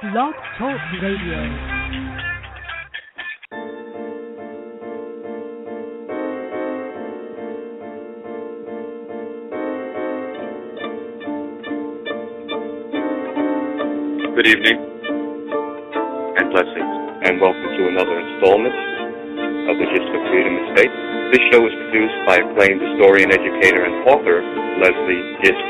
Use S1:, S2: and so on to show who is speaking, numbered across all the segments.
S1: Blog Talk Radio.
S2: Good evening and blessings, and welcome to another installment of the Gist of Freedom Estate. This show is produced by acclaimed historian, educator, and author Leslie Gist,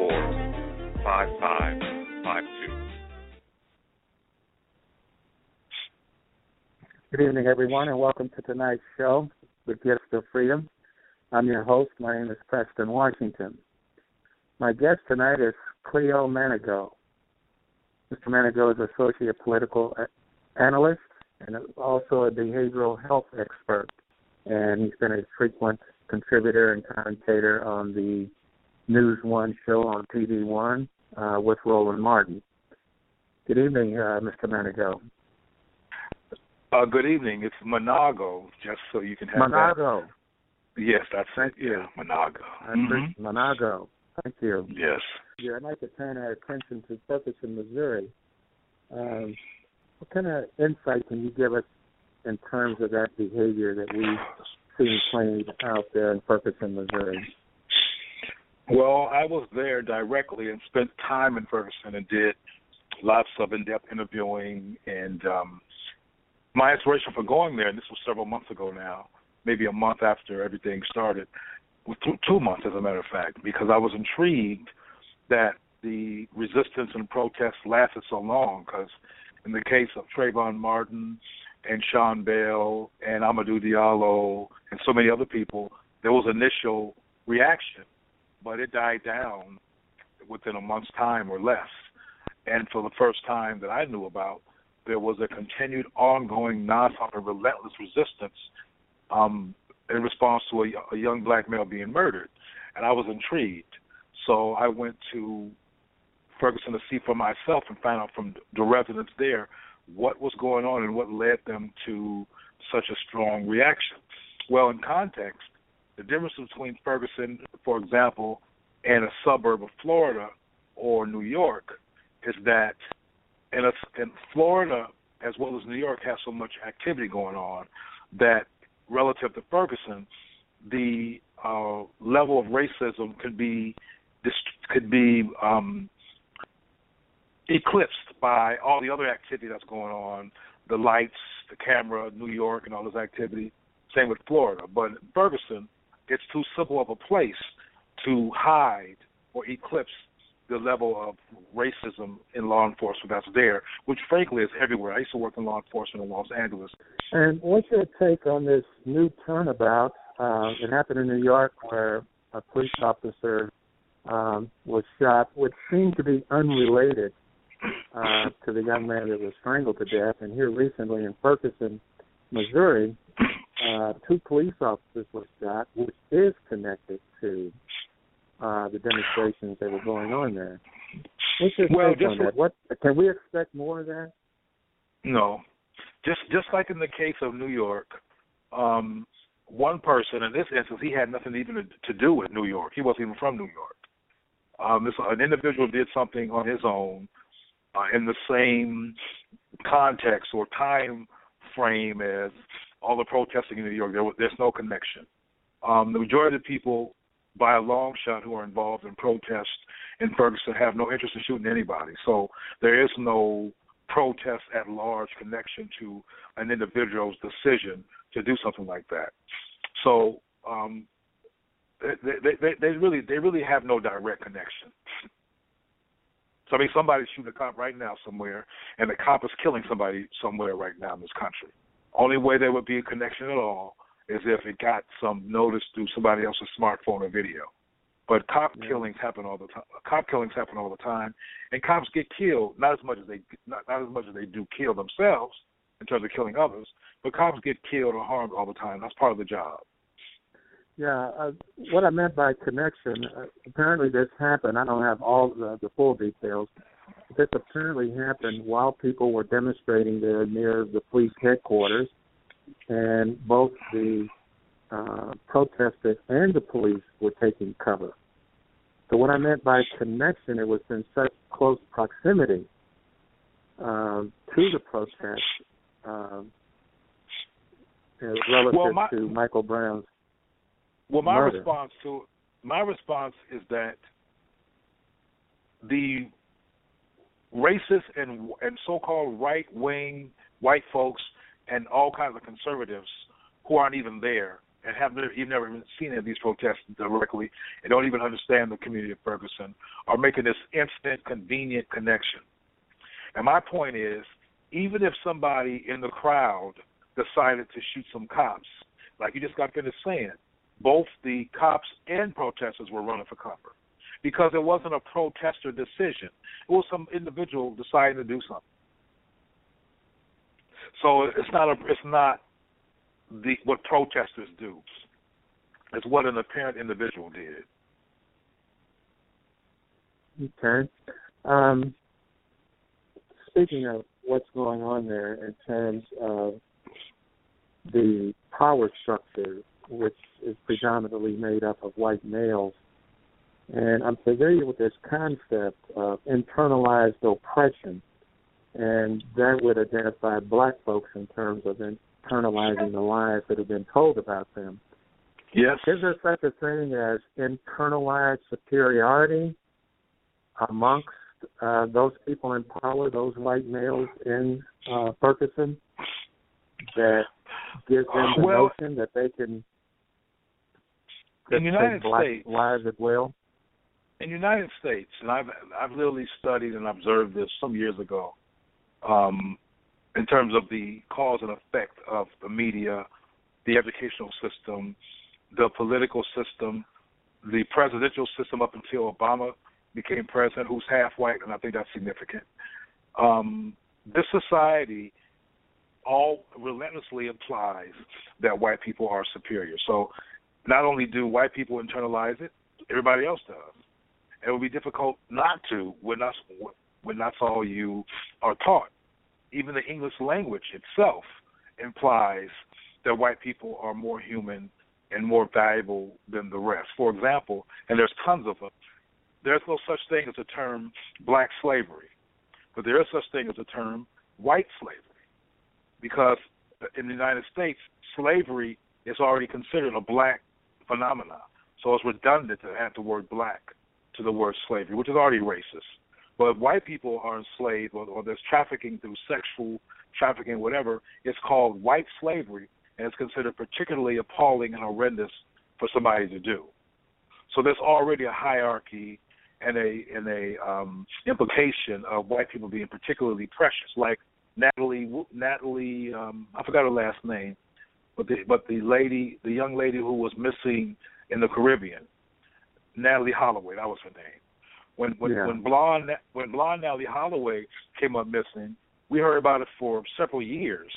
S2: 5552.
S3: Good evening, everyone, and welcome to tonight's show, The Gist of Freedom. I'm your host. My name is Preston Washington. My guest tonight is Cleo Manigault. Mr. Manigault is Associate Political Analyst and also a behavioral health expert. And he's been a frequent contributor and commentator on the News One show on TV One uh, with Roland Martin. Good evening, uh, Mr. Manigault.
S4: Uh, good evening. It's Manago, just so you can have
S3: Manago.
S4: that. Yes, that's it. Yeah,
S3: Manago. Appreciate Manago. Thank you.
S4: Yes.
S3: Yeah, I'd like to turn our attention to Ferguson, Missouri. Um, what kind of insight can you give us in terms of that behavior that we see playing out there in Ferguson, Missouri?
S4: Well, I was there directly and spent time in Ferguson and did lots of in-depth interviewing. And um, my inspiration for going there, and this was several months ago now, maybe a month after everything started, two, two months as a matter of fact, because I was intrigued that the resistance and protests lasted so long. Because in the case of Trayvon Martin and Sean Bell and Amadou Diallo and so many other people, there was initial reaction, but it died down within a month's time or less. And for the first time that I knew about, there was a continued, ongoing, nonstop, relentless resistance um, in response to a, a young black male being murdered. And I was intrigued. So I went to Ferguson to see for myself and find out from the residents there what was going on and what led them to such a strong reaction. Well, in context, the difference between Ferguson, for example, and a suburb of Florida or New York is that in, a, in Florida as well as New York has so much activity going on that relative to Ferguson, the uh, level of racism could be could be um, eclipsed by all the other activity that's going on, the lights, the camera, New York, and all this activity. Same with Florida, but Ferguson, it's too simple of a place to hide or eclipse the level of racism in law enforcement that's there, which frankly is everywhere. I used to work in law enforcement in Los Angeles.
S3: And what's your take on this new turnabout? Uh, it happened in New York where a police officer um, was shot, which seemed to be unrelated uh, to the young man that was strangled to death. And here recently in Ferguson, Missouri, uh, two police officers were shot, which is connected to uh, the demonstrations that were going on there. What's your
S4: Well,
S3: take on
S4: just-
S3: that? What can we expect more of that?
S4: No, just just like in the case of New York, um, one person in this instance he had nothing even to, to do with New York. He wasn't even from New York. Um, this, an individual did something on his own uh, in the same context or time frame as all the protesting in New York. There, there's no connection. Um, the majority of the people, by a long shot, who are involved in protests in Ferguson have no interest in shooting anybody. So there is no protest at large connection to an individual's decision to do something like that. So um, they, they, they, really they really have no direct connection. So I mean, somebody's shooting a cop right now somewhere, and the cop is killing somebody somewhere right now in this country. Only way there would be a connection at all is if it got some notice through somebody else's smartphone or video. But cop
S3: Yeah.
S4: killings happen all the time. Cop killings happen all the time, and cops get killed not as much as they not, not as much as they do kill themselves, in terms of killing others, but cops get killed or harmed all the time. That's part of the job.
S3: Yeah, uh, what I meant by connection, uh, apparently this happened. I don't have all the, the full details. This apparently happened while people were demonstrating there near the police headquarters, and both the uh, protesters and the police were taking cover. So what I meant by connection, it was in such close proximity um, to the protest um, relative
S4: well, my,
S3: to Michael Brown's
S4: well, my
S3: murder.
S4: response to my response is that the racist and and so-called right-wing white folks and all kinds of conservatives who aren't even there and have never, you've never even seen any of these protests directly and don't even understand the community of Ferguson are making this instant, convenient connection. And my point is, even if somebody in the crowd decided to shoot some cops, like you just got finished saying, both the cops and protesters were running for cover because it wasn't a protester decision. It was some individual deciding to do something. So it's not a it's not the what protesters do. It's what an apparent individual did.
S3: Okay. Um, speaking of what's going on there in terms of the power structure, which is predominantly made up of white males, and I'm familiar with this concept of internalized oppression, and that would identify black folks in terms of internalizing the lies that have been told about them.
S4: Yes.
S3: Is there such a thing as internalized superiority amongst uh, those people in power, those white males in uh, Ferguson, that gives them the
S4: Well-
S3: notion that they can
S4: In the United
S3: black
S4: States,
S3: lives at will?
S4: In the United States, and I've I've literally studied and observed this some years ago, um, in terms of the cause and effect of the media, the educational system, the political system, the presidential system up until Obama became president, who's half white, and I think that's significant. Um, this society all relentlessly implies that white people are superior. So not only do white people internalize it, everybody else does. It would be difficult not to when that's when that's all you are taught. Even the English language itself implies that white people are more human and more valuable than the rest. For example, and there's tons of them. There's no such thing as the term black slavery, but there is such thing as the term white slavery, because in the United States, slavery is already considered a black phenomenon. So it's redundant to add the word black to the word slavery, which is already racist. But white people are enslaved or, or there's trafficking through sexual trafficking, whatever, it's called white slavery, and it's considered particularly appalling and horrendous for somebody to do. So there's already a hierarchy and a and a um, implication of white people being particularly precious, like Natalee Natalee um, I forgot her last name, but the but the lady the young lady who was missing in the Caribbean, Natalee Holloway, that was her name. When when
S3: Yeah.
S4: when blonde when blonde Natalee Holloway came up missing, we heard about it for several years.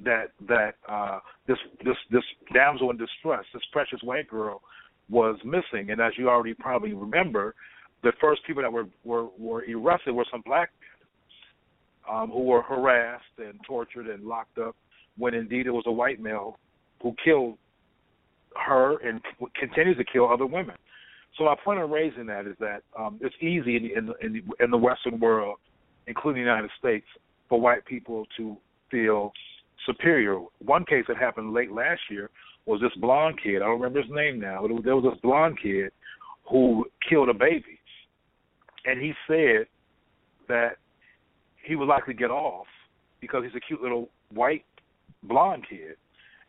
S4: That that uh, this this this damsel in distress, this precious white girl, was missing. And as you already probably remember, the first people that were were, were arrested were some black men um, who were harassed and tortured and locked up. When indeed it was a white male who killed her and continues to kill other women. So my point of raising that is that um, it's easy in, in, in, the, in the Western world, including the United States, for white people to feel superior. One case that happened late last year was this blonde kid. I don't remember his name now, but was, there was this blonde kid who killed a baby, and he said that he would likely get off because he's a cute little white blonde kid.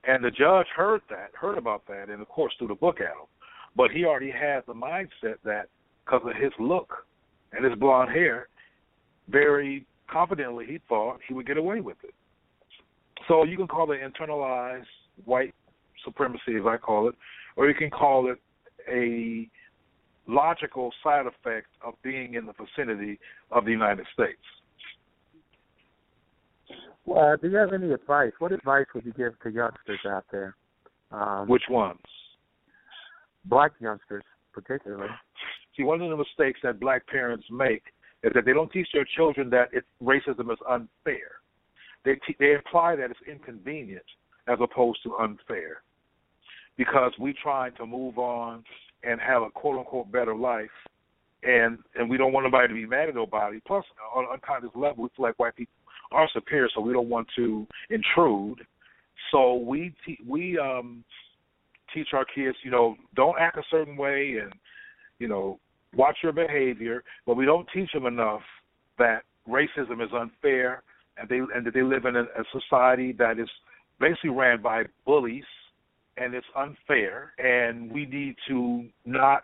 S4: And the judge heard that, heard about that, and of course threw the book at him. But he already had the mindset that because of his look and his blonde hair, very confidently he thought he would get away with it. So you can call it internalized white supremacy, as I call it, or you can call it a logical side effect of being in the vicinity of the United States.
S3: Well, do you have any advice? What advice would you give to youngsters out there? Um,
S4: Which ones?
S3: Black youngsters, particularly.
S4: See, one of the mistakes that black parents make is that they don't teach their children that it, racism is unfair. They te- they imply that it's inconvenient as opposed to unfair, because we trying to move on and have a quote unquote better life, and and we don't want nobody to be mad at nobody. Plus, on an unconscious level, we feel like white people are superior, so we don't want to intrude. So we te- we um teach our kids, you know, don't act a certain way and you know watch your behavior, but we don't teach them enough that racism is unfair and they and that they live in a, a society that is basically ran by bullies and it's unfair and we need to not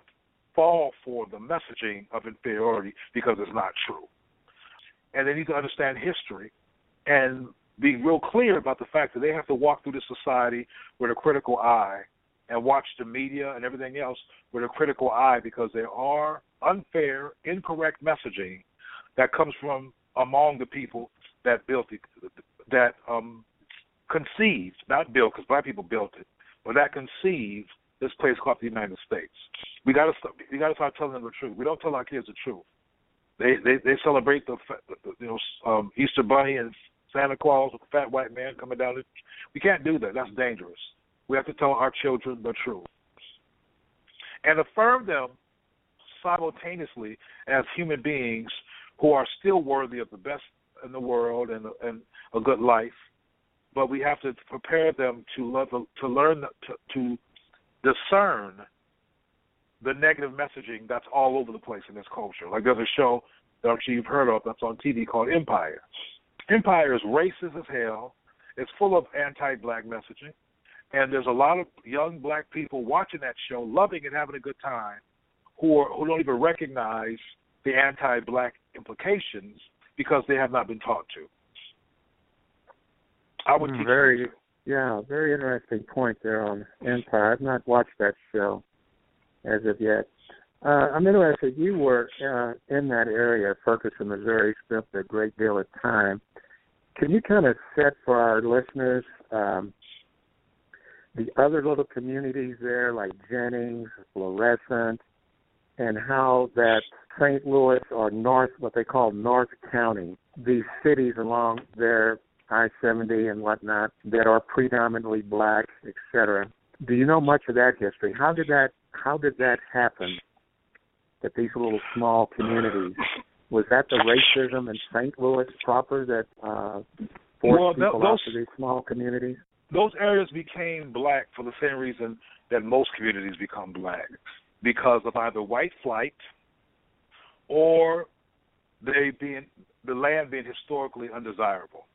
S4: fall for the messaging of inferiority because it's not true. And they need to understand history and be real clear about the fact that they have to walk through this society with a critical eye and watch the media and everything else with a critical eye because there are unfair, incorrect messaging that comes from among the people that built it, that um, conceived, not built, because black people built it, but that conceived this place called the United States. We got to we got to start telling them the truth. We don't tell our kids the truth. They they they celebrate the you know um, Easter Bunny and Santa Claus with a fat white man coming down. We can't do that. That's dangerous. We have to tell our children the truth and affirm them simultaneously as human beings who are still worthy of the best in the world and and a good life. But we have to prepare them to love to learn to, to discern the negative messaging that's all over the place in this culture. Like there's a show that I'm sure you've heard of that's on TV called Empire. Empire is racist as hell. It's full of anti-black messaging, and there's a lot of young black people watching that show, loving and having a good time, who are who don't even recognize the anti-black implications because they have not been taught to. I would
S3: Mm, very yeah, very interesting point there on Empire. I've not watched that show as of yet. Uh, I'm interested. You were uh, in that area, Ferguson, Missouri, spent a great deal of time. Can you kind of set for our listeners um, the other little communities there, like Jennings, Florissant, and how that St. Louis or North, what they call North County, these cities along there, I-70 and whatnot, that are predominantly black, et cetera. Do you know much of that history? How did that How did that happen? That these little small communities was that the racism in St. Louis proper that uh, forced
S4: Well,
S3: people out
S4: those-
S3: to these small communities?
S4: Those areas became black for the same reason that most communities become black because of either white flight or they being the land being historically undesirable.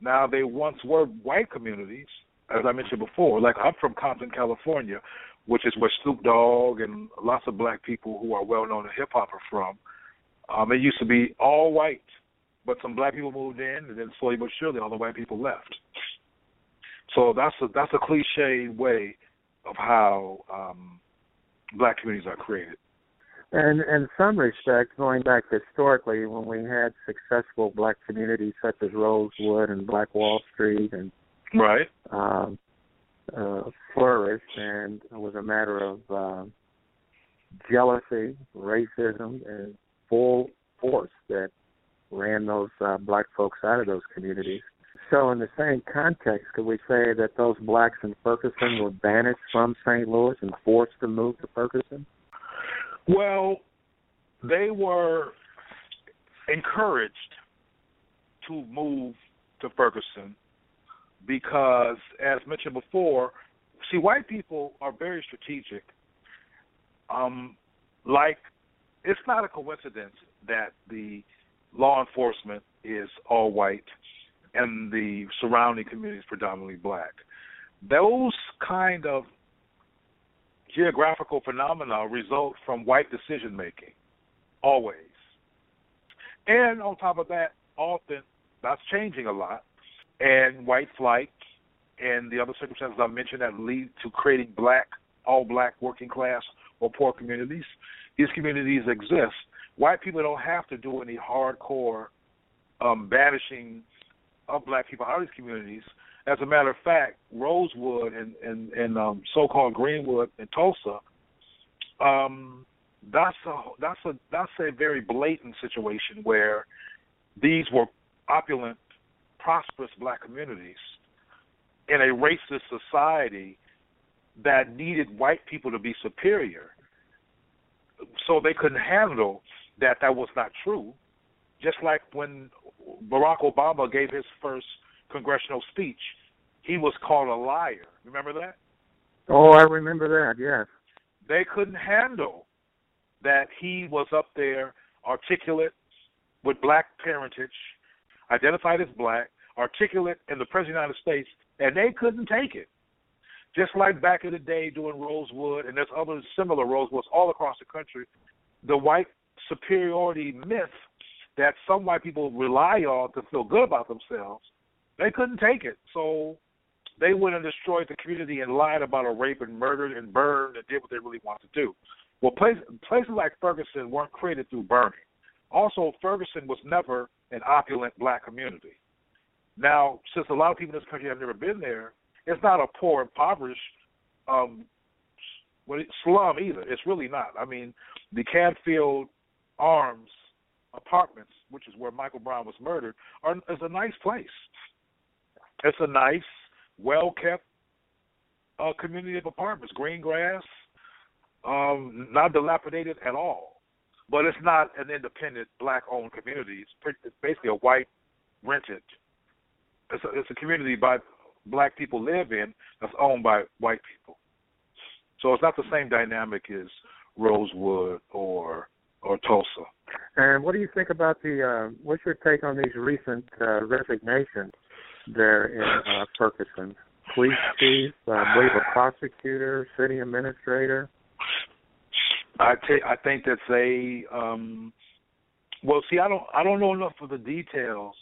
S4: Now they once were white communities, as I mentioned before. Like I'm from Compton, California, which is where Snoop Dogg and lots of black people who are well known in hip hop are from. Um, it used to be all white, but some black people moved in, and then slowly but surely all the white people left. So that's a that's a cliche way of how um, black communities are created.
S3: And in some respects, going back historically, when we had successful black communities such as Rosewood and Black Wall Street and
S4: Right.
S3: um, uh, flourished, and it was a matter of uh, jealousy, racism, and full force that ran those uh, black folks out of those communities. So, in the same context, could we say that those blacks in Ferguson were banished from St. Louis and forced to move to Ferguson?
S4: Well, they were encouraged to move to Ferguson because, as mentioned before, see, white people are very strategic. Um, like, it's not a coincidence that the law enforcement is all white and the surrounding community is predominantly black. Those kind of geographical phenomena result from white decision making, always. And on top of that, often that's changing a lot, and white flight and the other circumstances I mentioned that lead to creating black, all black working class or poor communities. These communities exist. White people don't have to do any hardcore um, banishing of black people out of these communities. As a matter of fact, Rosewood and and, and um, so-called Greenwood and Tulsa, um, that's a that's a that's a very blatant situation where these were opulent, prosperous black communities in a racist society that needed white people to be superior. So they couldn't handle that that was not true. Just like when Barack Obama gave his first congressional speech, he was called a liar. Remember that?
S3: Oh, I remember that. Yes.
S4: They couldn't handle that he was up there articulate with black parentage, identified as black, articulate in the President of the United States, and they couldn't take it. Just like back in the day doing Rosewood, and there's other similar Rosewoods all across the country, the white superiority myth that some white people rely on to feel good about themselves, they couldn't take it. So they went and destroyed the community and lied about a rape and murdered and burned and did what they really wanted to do. Well, places, places like Ferguson weren't created through burning. Also, Ferguson was never an opulent black community. Now, since a lot of people in this country have never been there, it's not a poor, impoverished um, slum either. It's really not. I mean, the Canfield Arms apartments, which is where Michael Brown was murdered, are is a nice place. It's a nice, well kept uh, community of apartments, green grass, um, not dilapidated at all. But it's not an independent black owned community. It's, basically a white rented. It's a, it's a community by black people live in that's owned by white people. So it's not the same dynamic as Rosewood or.
S3: And what do you think about the? Uh, what's your take on these recent uh, resignations there in uh, Ferguson? Police chief, uh, believe a prosecutor, city administrator.
S4: I t- I think that's a um, well. See, I don't I don't know enough of the details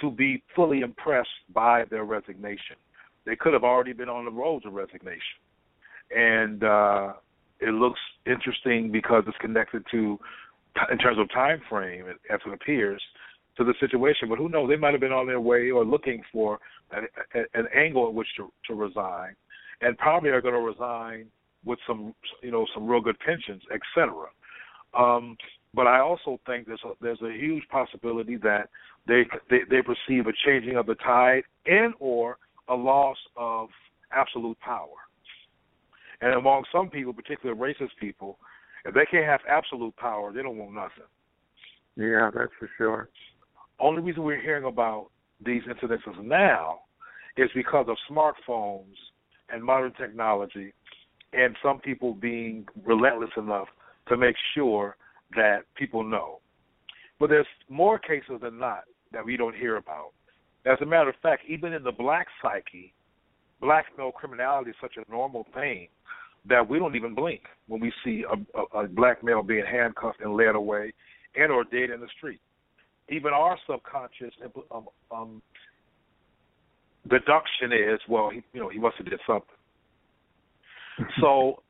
S4: to be fully impressed by their resignation. They could have already been on the road to resignation, and uh, it looks interesting because it's connected to, in terms of time frame, as it appears, to the situation. But who knows? They might have been on their way or looking for an, an angle at which to, to resign, and probably are going to resign with some, you know, some real good pensions, etc. Um, but I also think there's a, there's a huge possibility that they, they they perceive a changing of the tide and or a loss of absolute power. And among some people, particularly racist people, if they can't have absolute power, they don't want nothing.
S3: Yeah, that's for sure.
S4: Only reason we're hearing about these incidences now is because of smartphones and modern technology and some people being relentless enough to make sure that people know. But there's more cases than not that we don't hear about. As a matter of fact, even in the black psyche, black male criminality is such a normal thing that we don't even blink when we see a, a, a black male being handcuffed and led away and or dead in the street. Even our subconscious um, um, deduction is, well, he, you know, he must have did something. so,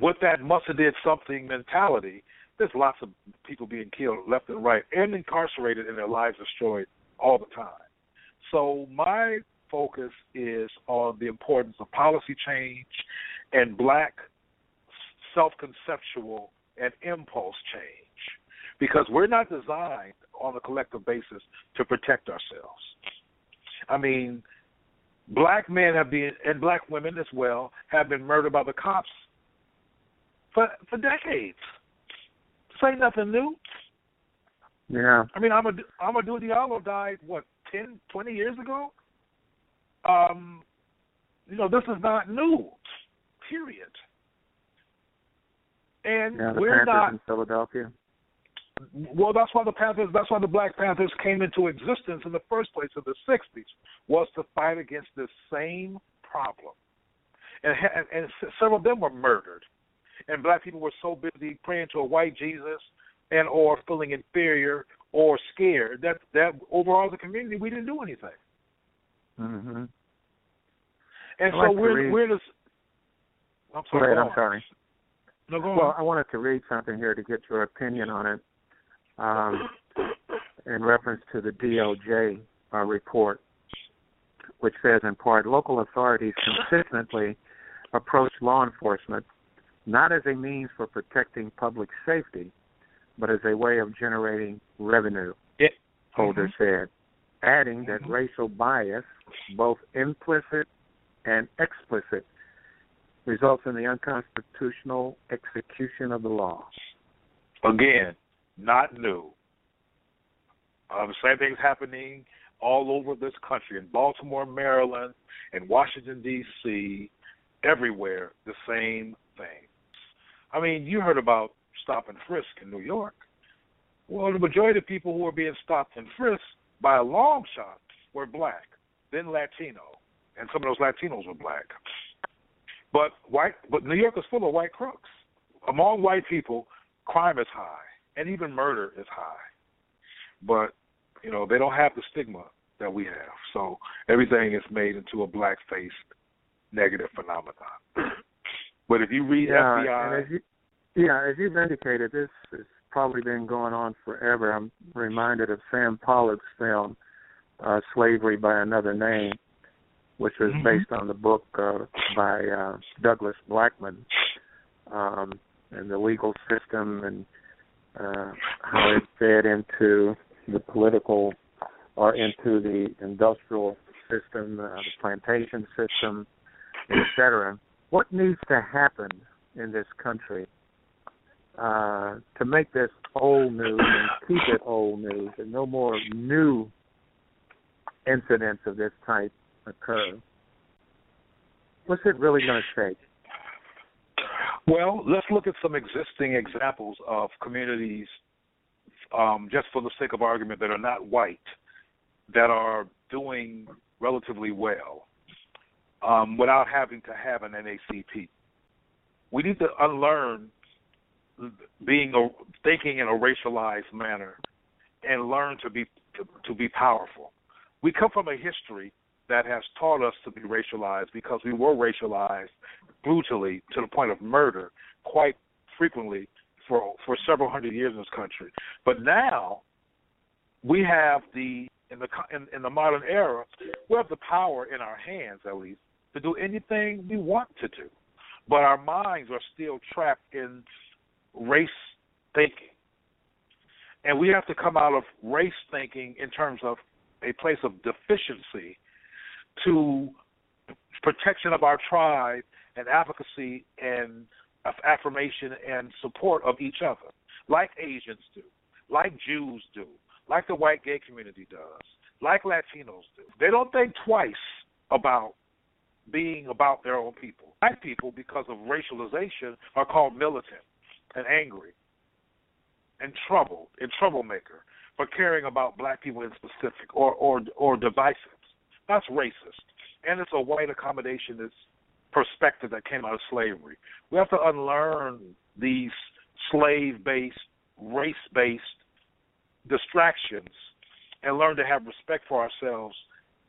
S4: with that must have did something mentality, there's lots of people being killed left and right and incarcerated and their lives destroyed all the time. So my focus is on the importance of policy change and black self-conceptual and impulse change because we're not designed on a collective basis to protect ourselves. I mean, black men have been and black women as well have been murdered by the cops for for decades. Say nothing new.
S3: Yeah.
S4: I mean, Amadou, Amadou Diallo died what ten, twenty years ago. Um, you know, this is not new. Period. And
S3: yeah, the
S4: we're
S3: Panthers
S4: not
S3: in Philadelphia.
S4: Well, that's why the Panthers. That's why the Black Panthers came into existence in the first place in the '60s was to fight against this same problem, and and, several of them were murdered, and black people were so busy praying to a white Jesus and or feeling inferior or scared that that overall as a community we didn't do anything.
S3: Mm-hmm.
S4: And
S3: like
S4: so we're
S3: read...
S4: we're this. I'm sorry.
S3: Ahead, I'm sorry.
S4: No, go
S3: well,
S4: on.
S3: I wanted to read something here to get your opinion on it um, in reference to the DOJ uh, report, which says in part local authorities consistently approach law enforcement not as a means for protecting public safety, but as a way of generating revenue.
S4: Yeah.
S3: Holder
S4: mm-hmm.
S3: said, adding that
S4: mm-hmm.
S3: racial bias, both implicit and explicit, results in the unconstitutional execution of the law.
S4: Again, not new. Uh, the same thing's happening all over this country in Baltimore, Maryland, in Washington D.C., everywhere. The same thing. I mean, you heard about stop and frisk in New York. Well, the majority of people who are being stopped and frisked by a long shot were black, then Latino, and some of those Latinos were black. But white, but New York is full of white crooks. Among white people, crime is high, and even murder is high. But you know they don't have the stigma that we have, so everything is made into a black-faced negative phenomenon. but if you read
S3: yeah,
S4: FBI,
S3: as you, yeah, as you've indicated, this has probably been going on forever. I'm reminded of Sam Pollard's film uh, "Slavery by Another Name." which was
S4: mm-hmm.
S3: based on the book uh, by uh, Douglas Blackmon um, and the legal system and uh, how it fed into the political or into the industrial system, uh, the plantation system, etc. What needs to happen in this country uh, to make this old news and keep it old news and no more new incidents of this type occur? What's it really going to take?
S4: Well, let's look at some existing examples of communities, um, just for the sake of argument, that are not white, that are doing relatively well um, without having to have an NACP. We need to unlearn being a, thinking in a racialized manner and learn to be to, to be powerful. We come from a history that has taught us to be racialized because we were racialized brutally to the point of murder quite frequently for for several hundred years in this country. But now we have the in the in, in the modern era we have the power in our hands at least to do anything we want to do. But our minds are still trapped in race thinking. And we have to come out of race thinking in terms of a place of deficiency to protection of our tribe and advocacy and affirmation and support of each other, like Asians do, like Jews do, like the white gay community does, like Latinos do. They don't think twice about being about their own people. Black people, because of racialization, are called militant and angry and troubled and troublemaker for caring about black people in specific or or or divisive. That's racist. And it's a white accommodationist perspective that came out of slavery. We have to unlearn these slave based, race based distractions and learn to have respect for ourselves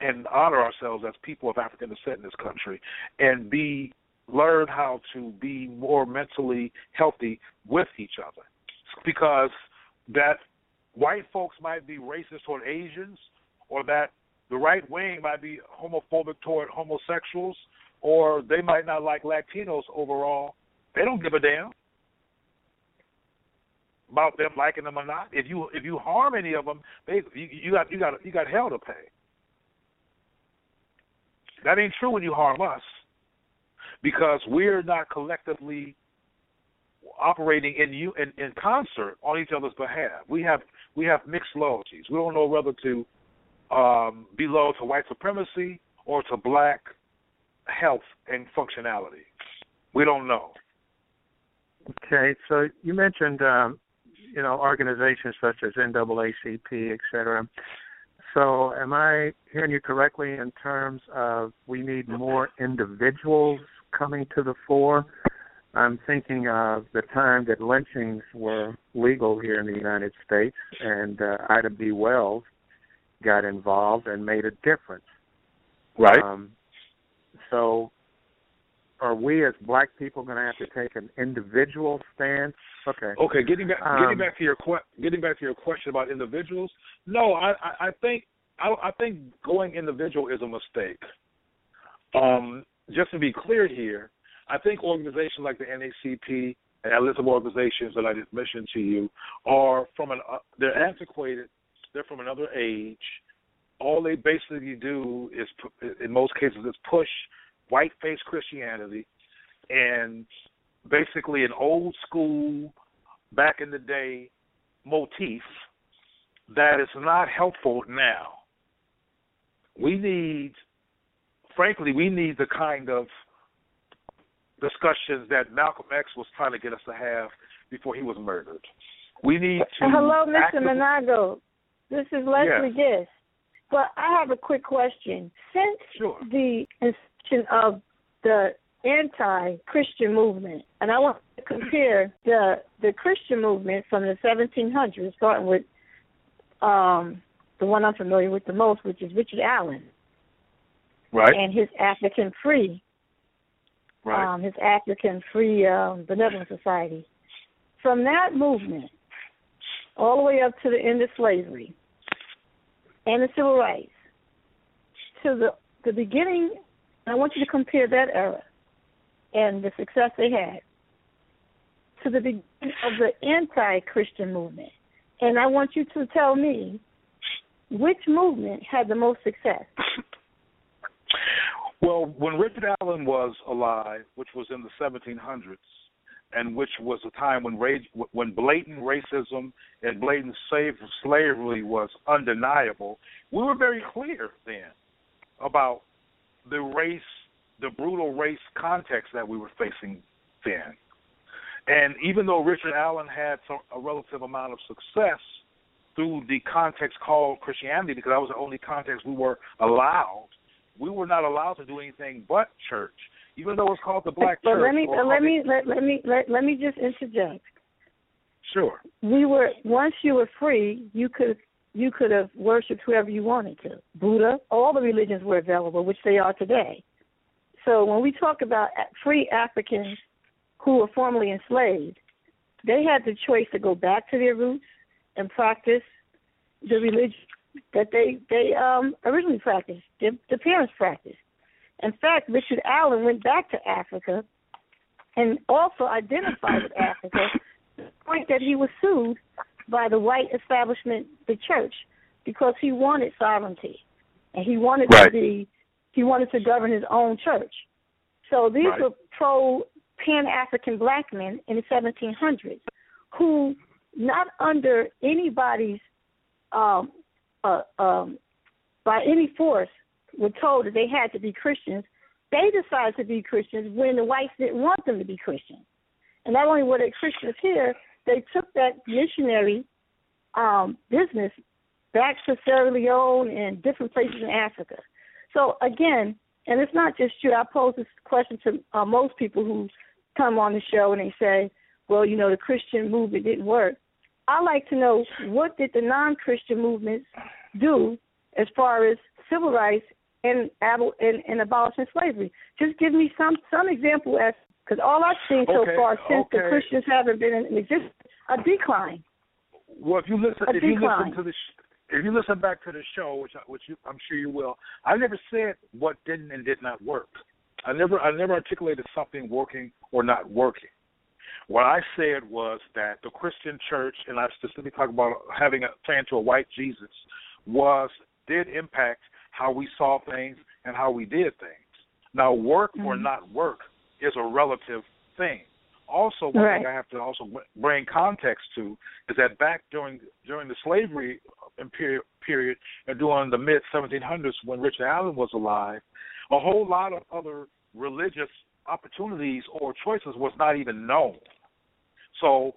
S4: and honor ourselves as people of African descent in this country and be learn how to be more mentally healthy with each other. Because that white folks might be racist toward Asians or that the right wing might be homophobic toward homosexuals, or they might not like Latinos overall. They don't give a damn about them liking them or not. If you if you harm any of them, they you, you got you got you got hell to pay. That ain't true when you harm us, because we're not collectively operating in you in, in concert on each other's behalf. We have we have mixed loyalties. We don't know whether to um, loyal to white supremacy or to black health and functionality. We don't know.
S3: Okay, so you mentioned um, you know organizations such as NAACP, et cetera. So, am I hearing you correctly in terms of we need more individuals coming to the fore? I'm thinking of the time that lynchings were legal here in the United States, and uh, Ida B. Wells got involved and made a difference.
S4: Right.
S3: Um, so, are we as black people going to have to take an individual stance? Okay.
S4: Okay. Getting back,
S3: um,
S4: getting back to your que- getting back to your question about individuals. No, I, I, I think I, I think going individual is a mistake. Um, just to be clear here, I think organizations like the NAACP and that list of organizations that I just mentioned to you are from an uh, they're antiquated. They're from another age. All they basically do is, in most cases, is push white face Christianity and basically an old school, back in the day motif that is not helpful now. We need, frankly, we need the kind of discussions that Malcolm X was trying to get us to have before he was murdered. We need to.
S5: Hello, Mr.
S4: actively...
S5: Manago. This is Leslie yes. Gist. But I have a quick question. Since
S4: sure.
S5: the inception of the anti-Christian movement, and I want to compare the the Christian movement from the 1700s, starting with um, the one I'm familiar with the most, which is Richard Allen,
S4: right,
S5: and his African Free
S4: right.
S5: um, his African Free um, Benevolent Society. From that movement, all the way up to the end of slavery and the civil rights, to the the beginning, I want you to compare that era and the success they had to the beginning of the anti-Christian movement. And I want you to tell me which movement had the most success.
S4: Well, when Richard Allen was alive, which was in the 1700s, and which was a time when rage, when blatant racism and blatant slave, slavery was undeniable, we were very clear then about the race, the brutal race context that we were facing then. And even though Richard Allen had some, a relative amount of success through the context called Christianity, because that was the only context we were allowed we were not allowed to do anything but church, even though it's called the black church
S5: but
S4: church.
S5: Let me let me let, let me let, let me just interject.
S4: Sure.
S5: We were once you were free, you could you could have worshipped whoever you wanted to. Buddha, all the religions were available, which they are today. So when we talk about free Africans who were formerly enslaved, they had the choice to go back to their roots and practice the religion that they they um originally practiced, the, the parents practiced. In fact, Richard Allen went back to Africa and also identified with Africa to the point that he was sued by the white establishment, the church, because he wanted sovereignty and he wanted
S4: right.
S5: to be he wanted to govern his own church. So these
S4: right.
S5: were pro pan African black men in the 1700s who, not under anybody's um, uh, um, by any force were told that they had to be Christians, they decided to be Christians when the whites didn't want them to be Christians. And not only were they Christians here, they took that missionary um, business back to Sierra Leone and different places in Africa. So again, and it's not just you. I pose this question to uh, most people who come on the show and they say, "Well, you know, the Christian movement didn't work." I like to know what did the non-Christian movements do as far as civil rights and and, and abolishing slavery. Just give me some some example as because all I've seen so
S4: okay,
S5: far since
S4: okay.
S5: the Christians haven't been in existence a decline.
S4: Well, if you listen,
S5: a
S4: if
S5: decline.
S4: you listen to the, sh- if you listen back to the show, which I, which you, I'm sure you will, I never said what didn't and did not work. I never I never articulated something working or not working. What I said was that the Christian church, and I specifically talk about having a plan to a white Jesus, was did impact how we saw things and how we did things. Now, work
S5: mm-hmm.
S4: or not work is a relative thing. Also, one
S5: right.
S4: thing I have to also bring context to is that back during during the slavery period, period and during the mid 1700s when Richard Allen was alive, a whole lot of other religious opportunities or choices was not even known. So,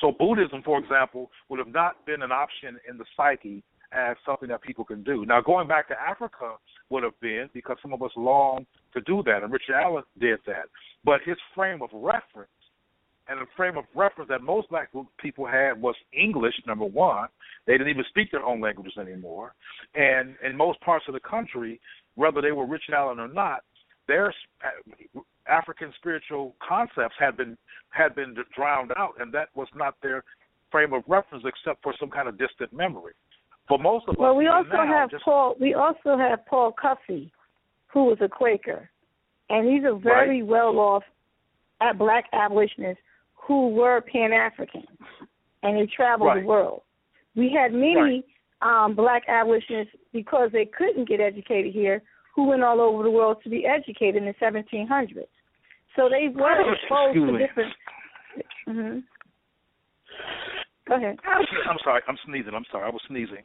S4: so Buddhism, for example, would have not been an option in the psyche as something that people can do. Now, going back to Africa would have been because some of us long to do that, and Richard Allen did that. But his frame of reference and the frame of reference that most black people had was English, number one. They didn't even speak their own languages anymore. And in most parts of the country, whether they were Richard Allen or not, their African spiritual concepts had been had been drowned out, and that was not their frame of reference except for some kind of distant memory. For most of
S5: well,
S4: us,
S5: we also
S4: now,
S5: have
S4: just,
S5: Paul. We also have Paul Cuffe, who was a Quaker, and he's a very well off at black abolitionists who were Pan Africans, and they traveled
S4: Right.
S5: the world. We had many um, black abolitionists because they couldn't get educated here, who went all over the world to be educated in the 1700s. So they were exposed
S4: Excuse
S5: to different. hmm Go ahead.
S4: I'm sorry, I'm sneezing. I'm sorry, I was sneezing.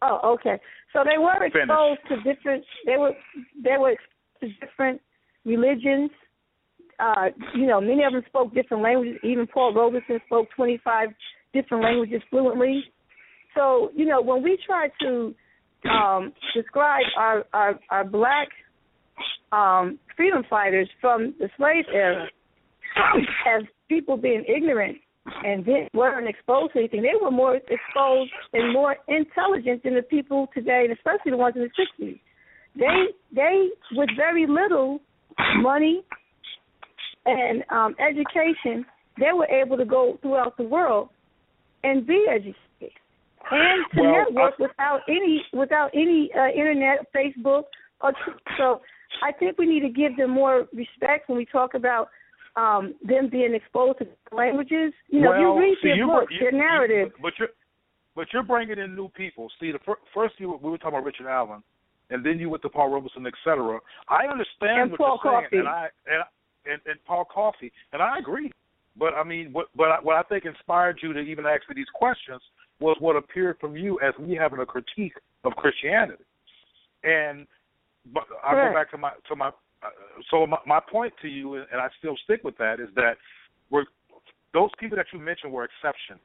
S5: Oh, okay. So they were
S4: Finish.
S5: exposed to different. They were they were to different religions. Uh, you know, many of them spoke different languages. Even Paul Robeson spoke 25 different languages fluently. So, you know, when we try to um, describe our, our our black um, freedom fighters from the slave era as people being ignorant and didn't weren't exposed to anything. They were more exposed and more intelligent than the people today, especially the ones in the sixties. They they with very little money and um education, they were able to go throughout the world and be educated and to
S4: Well,
S5: network
S4: I-
S5: without any without any uh, internet, Facebook, or so. I think we need to give them more respect when we talk about um them being exposed to languages. You know,
S4: well,
S5: you read
S4: see,
S5: their
S4: you
S5: books,
S4: you-
S5: their
S4: you-
S5: narrative.
S4: but you're but you're bringing in new people. See, the fir- first you we were talking about Richard Allen, and then you went to Paul Robeson, et cetera. I understand
S5: And
S4: what
S5: Paul
S4: you're saying, and I and, and and Paul Cuffe, and I agree. But I mean, what but I, what I think inspired you to even ask me these questions was what appeared from you as me having a critique of Christianity, and but I go back to my to my uh, so my, my point to you, and I still stick with that, is that we're those people that you mentioned were exceptions.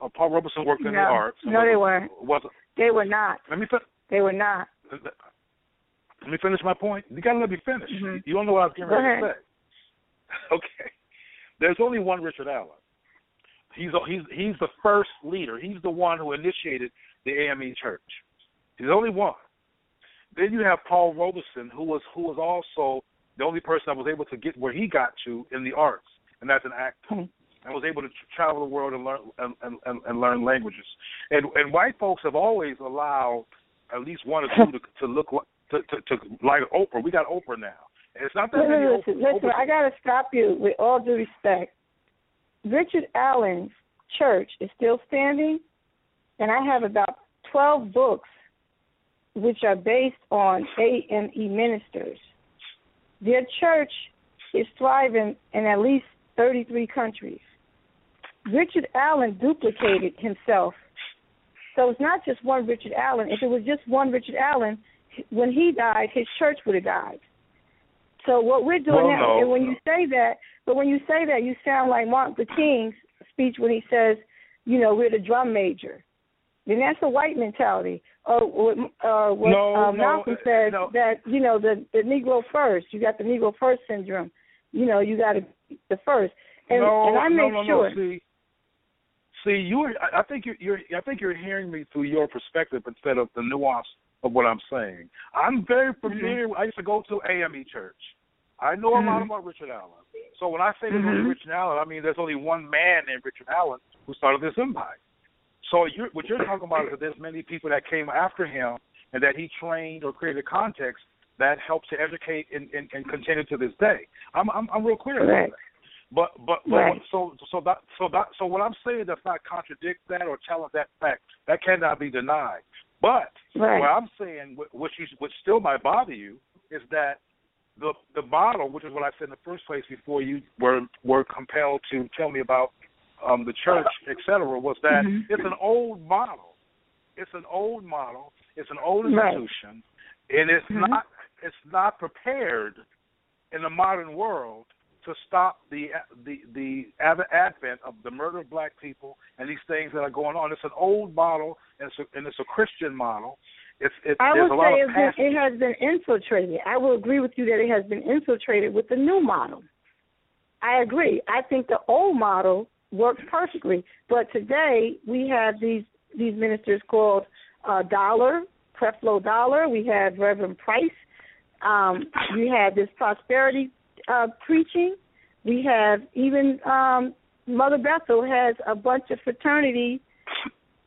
S4: Uh, Paul Robeson worked in the arts.
S5: No, they weren't.
S4: Was
S5: They were not.
S4: let me fin-
S5: They were not.
S4: let me finish my point. You gotta let me finish.
S5: Mhm.
S4: You don't know what I was getting ready to say. Okay. There's only one Richard Allen. He's he's he's the first leader. He's the one who initiated the AME Church. He's the only one. Then you have Paul Robeson, who was who was also the only person that was able to get where he got to in the arts, and that's an actor,
S5: Mhm.
S4: and was able to travel the world and learn and, and, and, learn languages. And and white folks have always allowed at least one or two to, to look like to, to, to like Oprah. We got Oprah now. And it's not that
S5: Listen,
S4: many
S5: listen,
S4: Oprahs.
S5: listen,
S4: Oprahs-
S5: I got to stop you with all due respect. Richard Allen's church is still standing, and I have about 12 books which are based on AME ministers. Their church is thriving in at least 33 countries. Richard Allen duplicated himself. So it's not just one Richard Allen. If it was just one Richard Allen, when he died, his church would have died. So what we're doing
S4: Well,
S5: now,
S4: no,
S5: and when you say that, but when you say that, you sound like Martin Luther King's speech when he says, you know, we're the drum major. Then that's a white mentality. Or what, uh, what
S4: No, no,
S5: Malcolm
S4: uh,
S5: says
S4: no.
S5: that you know the the Negro first. You got the Negro first syndrome. You know, you got to the first. And
S4: no,
S5: and I
S4: no,
S5: make
S4: no,
S5: sure.
S4: no. See, see, you. I I think you're, you're. I think you're hearing me through your perspective instead of the nuance of what I'm saying. I'm very familiar. I used to go to AME church. I know a lot
S5: Mhm.
S4: about Richard Allen. So when I say there's
S5: Mhm.
S4: Richard Allen, I mean there's only one man named Richard Allen who started this empire. So you're, what you're talking about is that there's many people that came after him and that he trained or created context that helps to educate and, and, and continue to this day. I'm I'm, I'm real clear about that. But but, but
S5: Right.
S4: so so that so that so what I'm saying does not contradict that or challenge that fact. That cannot be denied. But
S5: Right.
S4: what I'm saying, wh- which you, which still might bother you, is that the the model, which is what I said in the first place before you were were compelled to tell me about um, the church, et cetera, was that
S5: Mhm.
S4: it's an old model. It's an old model. It's an old
S5: Right.
S4: institution, and it's
S5: Mhm.
S4: not it's not prepared in the modern world to stop the the the advent of the murder of black people and these things that are going on. It's an old model, and it's a, and it's a Christian model. It's it,
S5: I would say it's been, it has been infiltrated. I will agree with you that it has been infiltrated with the new model. I agree. I think the old model works perfectly, but today we have these these ministers called uh, Dollar, Creflo Dollar. We have Reverend Price. Um, we have this prosperity uh, preaching. We have even um, Mother Bethel has a bunch of fraternity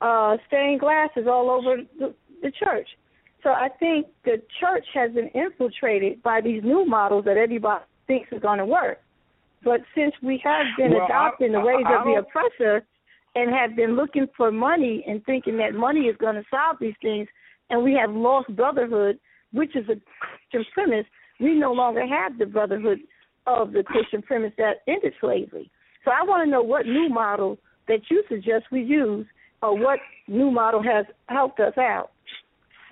S5: uh, stained glasses all over the, the church. So I think the church has been infiltrated by these new models that everybody thinks is going to work. But since we have been
S4: well,
S5: adopting
S4: I,
S5: the ways
S4: I, I
S5: of the oppressor and have been looking for money and thinking that money is going to solve these things, and we have lost brotherhood, which is a Christian premise, we no longer have the brotherhood of the Christian premise that ended slavery. So I want to know what new model that you suggest we use, or what new model has helped us out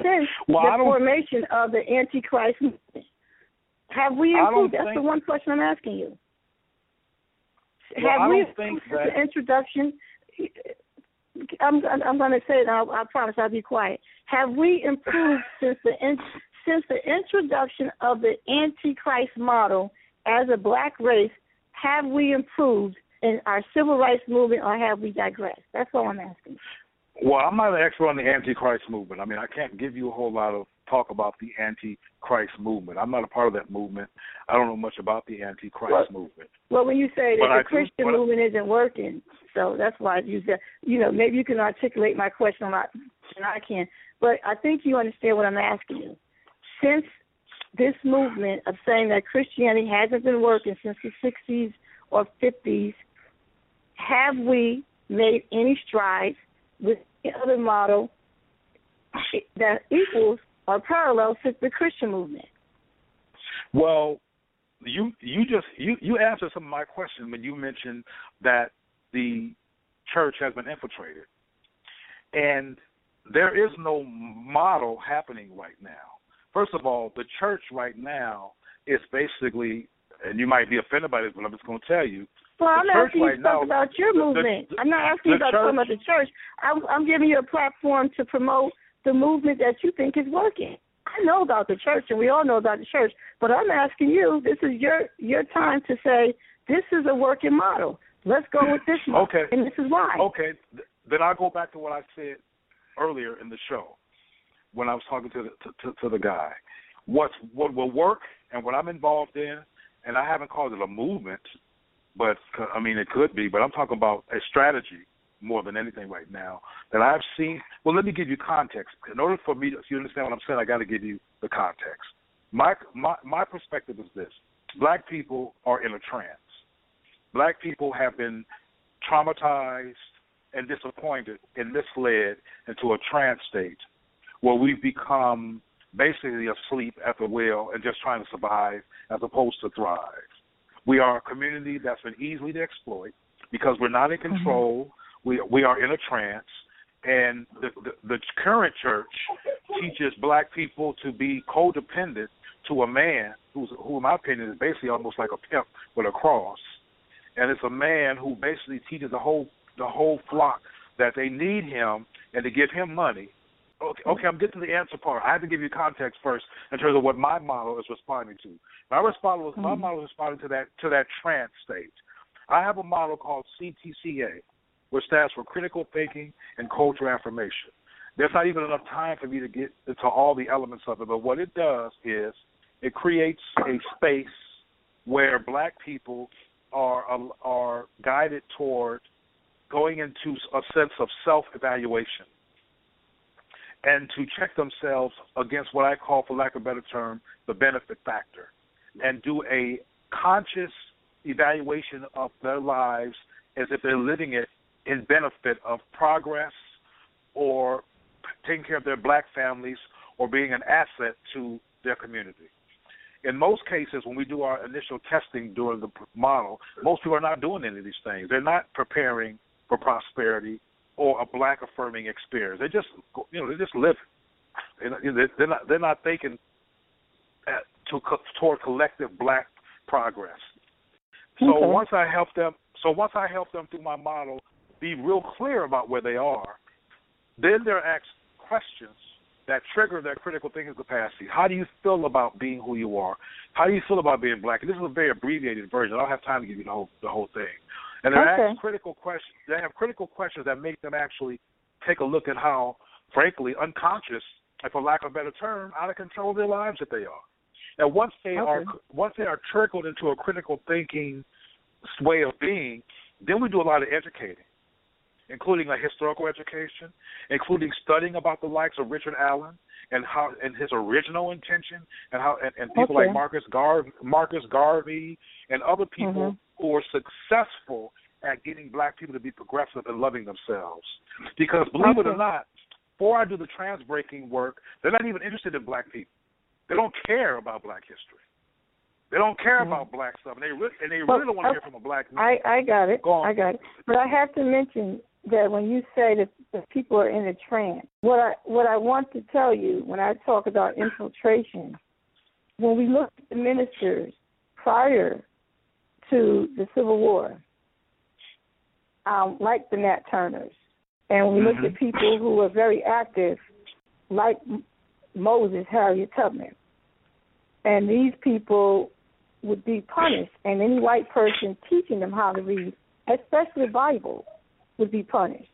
S5: since
S4: well,
S5: the formation of the Antichrist movement. Have we improved? That's the one question I'm asking you.
S4: Well,
S5: have we improved
S4: that...
S5: the introduction? I'm I'm going to say it. I, I promise I'll be quiet. Have we improved since the in, since the introduction of the Antichrist model as a black race? Have we improved in our civil rights movement, or have we digressed? That's all I'm asking.
S4: Well, I'm not an expert on the Antichrist movement. I mean, I can't give you a whole lot of talk about the Antichrist movement. I'm not a part of that movement. I don't know much about the Antichrist
S5: well,
S4: movement.
S5: Well, when you say that
S4: but
S5: the
S4: I
S5: Christian
S4: do,
S5: movement isn't working, so that's why you said, you know, maybe you can articulate my question a lot than I can. But I think you understand what I'm asking you. Since this movement of saying that Christianity hasn't been working since the 60s or 50s, have we made any strides with the other model that equals or parallels to the Christian movement?
S4: Well, you you just you you answered some of my questions when you mentioned that the church has been infiltrated, and there is no model happening right now. First of all, the church right now is basically, and you might be offended by this, but I'm just going to tell you,
S5: well, I'm asking
S4: right
S5: you
S4: now,
S5: about your movement.
S4: The,
S5: I'm not asking you about
S4: church,
S5: talking about the church. I'm, I'm giving you a platform to promote the movement that you think is working. I know about the church, and we all know about the church, but I'm asking you. This is your your time to say this is a working model. Let's go with this model,
S4: okay.
S5: and this is why.
S4: Okay, then I'll go back to what I said earlier in the show when I was talking to the to, to, to the guy. What what will work and what I'm involved in, and I haven't called it a movement but uh, I mean it could be. But I'm talking about a strategy more than anything right now that I've seen. Well, let me give you context. In order for me to you understand what I'm saying, I got to give you the context. My my my perspective is this: Black people are in a trance. Black people have been traumatized and disappointed and misled into a trance state where we've become basically asleep at the wheel and just trying to survive as opposed to thrive. We are a community that's been easily to exploit because we're not in control. Mm-hmm. We we are in a trance, and the, the the current church teaches black people to be codependent to a man who's who, in my opinion, is basically almost like a pimp with a cross, and it's a man who basically teaches the whole the whole flock that they need him and to give him money. Okay, okay, I'm getting to the answer part. I have to give you context first in terms of what my model is responding to. My response mm-hmm. my model is responding to that to that trance state. I have a model called CTCA, which stands for Critical Thinking and Cultural Affirmation. There's not even enough time for me to get into all the elements of it, but what it does is it creates a space where black people are are guided toward going into a sense of self-evaluation and to check themselves against what I call, for lack of a better term, the benefit factor and do a conscious evaluation of their lives as if they're living it in benefit of progress or taking care of their black families or being an asset to their community. In most cases, when we do our initial testing during the model, most people are not doing any of these things. They're not preparing for prosperity or a black affirming experience. They just, you know, they just live. They're not, they're not thinking to toward collective black progress. So
S5: okay.
S4: once I help them, so once I help them through my model be real clear about where they are, then they're asked questions that trigger their critical thinking capacity. How do you feel about being who you are? How do you feel about being black? And this is a very abbreviated version. I don't have time to give you the whole the whole thing. And they're
S5: okay.
S4: asked critical questions. They have critical questions that make them actually take a look at how, frankly, unconscious, and for lack of a better term, out of control of their lives that they are. Now, once they
S5: okay.
S4: are once they are trickled into a critical thinking way of being, then we do a lot of educating. including a historical education, including studying about the likes of Richard Allen and how and his original intention, and how and, and people
S5: okay.
S4: like Marcus Garvey, Marcus Garvey, and other people
S5: mm-hmm.
S4: who were successful at getting black people to be progressive and loving themselves. Because believe it or not, before I do the trans breaking work, they're not even interested in black people. They don't care about black history. They don't care
S5: mm-hmm.
S4: about black stuff, and they really, and they
S5: well,
S4: really don't want to hear from a black man.
S5: I I got it. I got it. But I have to mention that when you say that the people are in a trance, what I what I want to tell you when I talk about infiltration, when we look at the ministers prior to the Civil War, um, like the Nat Turners, and we
S4: mm-hmm.
S5: look at people who were very active, like Moses, Harriet Tubman, and these people would be punished, and any white person teaching them how to read, especially the Bible, would be punished.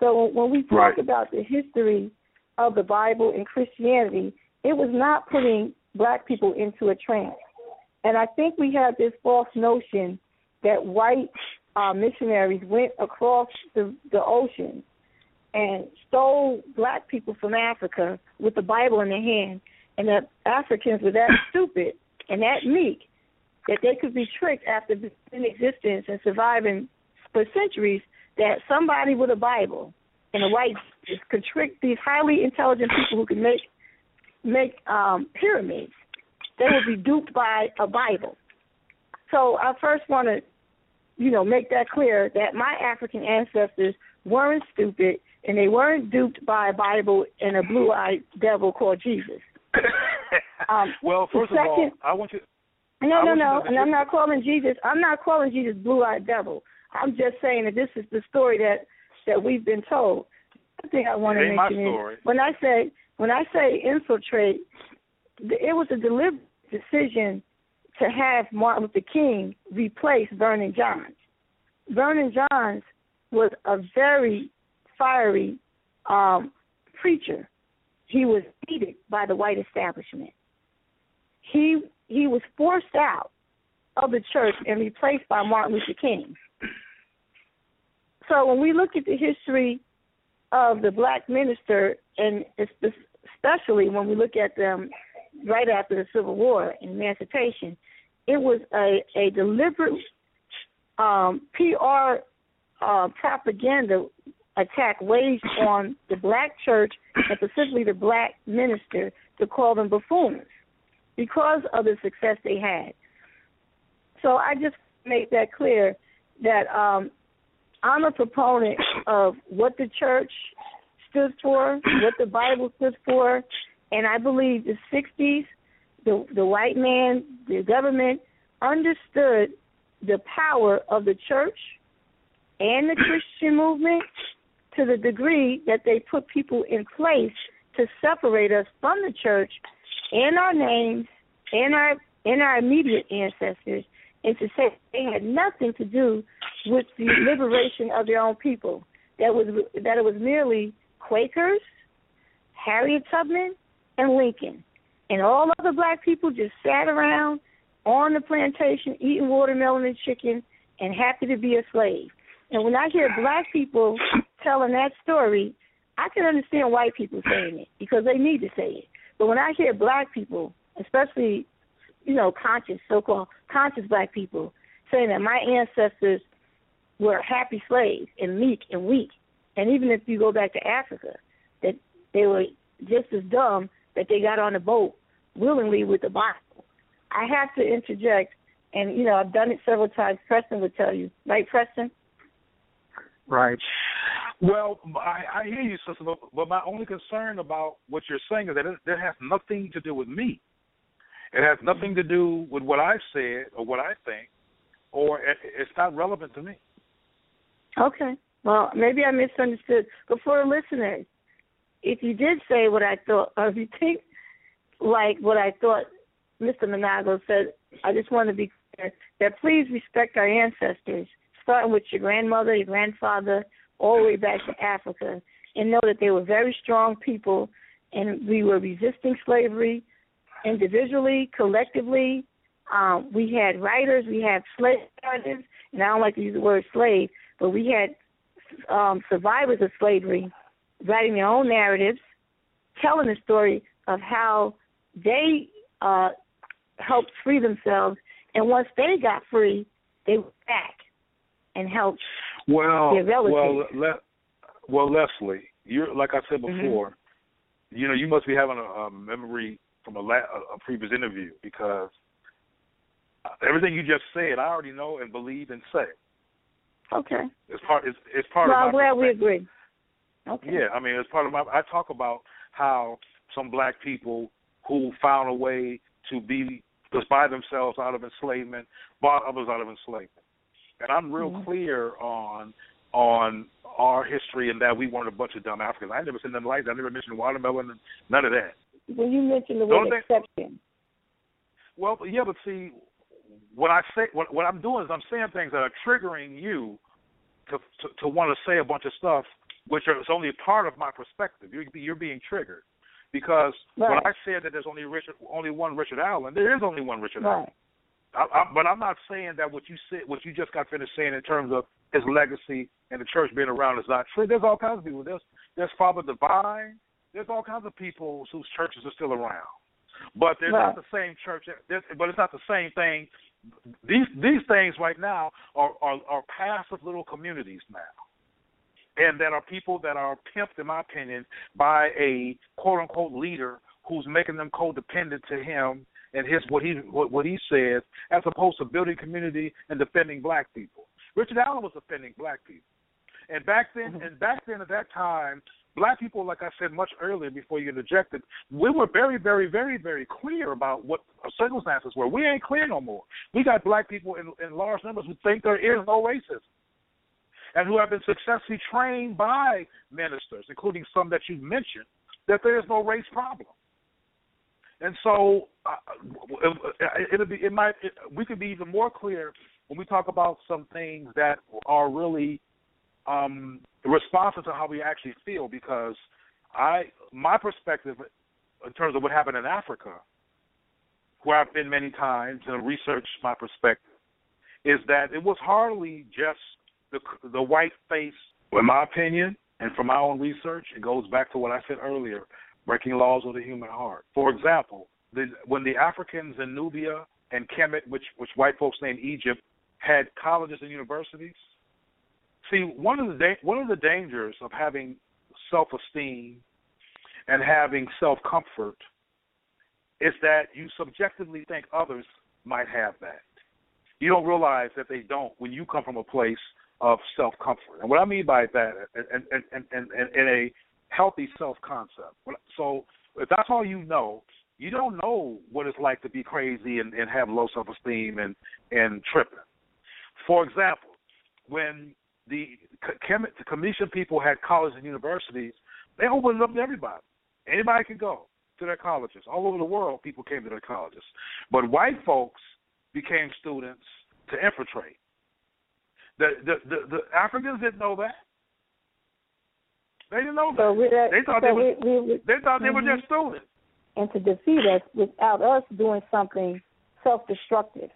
S5: So when we talk
S4: right.
S5: about the history of the Bible and Christianity, it was not putting black people into a trance. And I think we have this false notion that white uh, missionaries went across the, the ocean and stole black people from Africa with the Bible in their hand, and that Africans were that stupid and that meek that they could be tricked after being in existence and surviving for centuries that somebody with a Bible and a white could trick these highly intelligent people who can make make um, pyramids. They would be duped by a Bible. So I first want to, you know, make that clear that my African ancestors weren't stupid and they weren't duped by a Bible and a blue-eyed devil called Jesus.
S4: Um, well, first
S5: second,
S4: of all, I want you.
S5: No, no, no, and I'm not calling Jesus. I'm not calling Jesus blue-eyed devil. I'm just saying that this is the story that that we've been told. The thing I want to mention is when I say when I say infiltrate, it was a deliberate decision to have Martin Luther King replace Vernon Johns. Vernon Johns was a very fiery um, preacher. He was hated by the white establishment. He he was forced out of the church and replaced by Martin Luther King. So when we look at the history of the black minister, and especially when we look at them right after the Civil War and emancipation, it was a, a deliberate um, PR uh, propaganda attack waged on the black church and specifically the black minister to call them buffoons because of the success they had. So I just make that clear that um, I'm a proponent of what the church stood for, what the Bible stood for, and I believe the 60s, the the white man, the government understood the power of the church and the Christian movement to the degree that they put people in place to separate us from the church in our names and our and our immediate ancestors and to say they had nothing to do with the liberation of their own people. That was that it was merely Quakers, Harriet Tubman, and Lincoln, and all other black people just sat around on the plantation eating watermelon and chicken and happy to be a slave. And when I hear black people telling that story, I can understand white people saying it because they need to say it. But when I hear black people, especially you know conscious so-called conscious black people, saying that my ancestors were happy slaves and meek and weak, and even if you go back to Africa, that they were just as dumb that they got on a boat willingly with the Bible. I have to interject, and you know I've done it several times. Preston would tell you, right, Preston?
S3: Right.
S4: Well, I, I hear you, sister, but my only concern about what you're saying is that it, that has nothing to do with me. It has nothing to do with what I said or what I think, or it, it's not relevant to me.
S5: Okay. Well, maybe I misunderstood. But for the listeners, if you did say what I thought, or if you think like what I thought Mr. Manago said, I just want to be clear that please respect our ancestors, starting with your grandmother, your grandfather, all the way back to Africa, and know that they were very strong people, and we were resisting slavery individually, collectively. Um, we had writers, we had slave and I don't like to use the word slave, but we had um, survivors of slavery writing their own narratives, telling the story of how they uh, helped free themselves, and once they got free, they went back and helped
S4: well, well, Le- well, Leslie, you're like I said
S5: Mm-hmm.
S4: before. You know, you must be having a, a memory from a, la- a previous interview because everything you just said, I already know and believe and say.
S5: okay.
S4: It's part. It's, it's part
S5: Well,
S4: of my.
S5: I'm glad we agree. Okay.
S4: Yeah, I mean, it's part of my. I talk about how some black people who found a way to be to buy themselves out of enslavement bought others out of enslavement, and I'm real
S5: Mhm.
S4: clear on on our history and that we weren't a bunch of dumb Africans. I never said nothing like that. I never mentioned watermelon and none of that.
S5: When you mentioned the
S4: Don't
S5: word
S4: they-
S5: exception,
S4: Well, yeah, but see, what I say, what, what I'm doing is I'm saying things that are triggering you to to, to want to say a bunch of stuff, which is only a part of my perspective. You're, you're being triggered because when I said that there's only Richard, only one Richard Allen, there is only one Richard Allen. I, I, but I'm not saying that what you said, what you just got finished saying in terms of his legacy and the church being around is not true. There's all kinds of people. There's there's Father Divine. There's all kinds of people whose churches are still around, but they're
S5: Right.
S4: not the same church. But it's not the same thing. These these things right now are are, are passive little communities now, and that are people that are pimped, in my opinion, by a quote unquote leader who's making them codependent to him and his what he what, what he says, as opposed to building community and defending black people. Richard Allen was defending black people, and back then, mm-hmm. and back then at that time, black people, like I said much earlier before you interjected, we were very, very, very, very clear about what our circumstances were. We ain't clear no more. We got black people in, in large numbers who think there is no racism. And who have been successfully trained by ministers, including some that you mentioned, that there is no race problem. And so uh, it'll be it might it, we could be even more clear when we talk about some things that are really um, responsive to how we actually feel. Because I my perspective in terms of what happened in Africa, where I've been many times and researched my perspective, is that it was hardly just the the white face, in my opinion, and from my own research, it goes back to what I said earlier breaking laws of the human heart. For example, the, when the Africans in Nubia and Kemet, which which white folks named Egypt, had colleges and universities. See, one of the da- one of the dangers of having self-esteem and having self-comfort is that you subjectively think others might have that. You don't realize that they don't when you come from a place of self-comfort. And what I mean by that, and and and and, and a healthy self concept. So if that's all you know, you don't know what it's like to be crazy and, and have low self esteem and and tripping. For example, when the commission people had colleges and universities, they opened up to everybody. Anybody can go to their colleges. All over the world, people came to their colleges. But white folks became students to infiltrate. The the the, the Africans didn't know that. They didn't know that.
S5: So we,
S4: they thought
S5: so
S4: they were
S5: we, we,
S4: they thought
S5: mm-hmm.
S4: were just students.
S5: And to defeat us without us doing something self-destructive.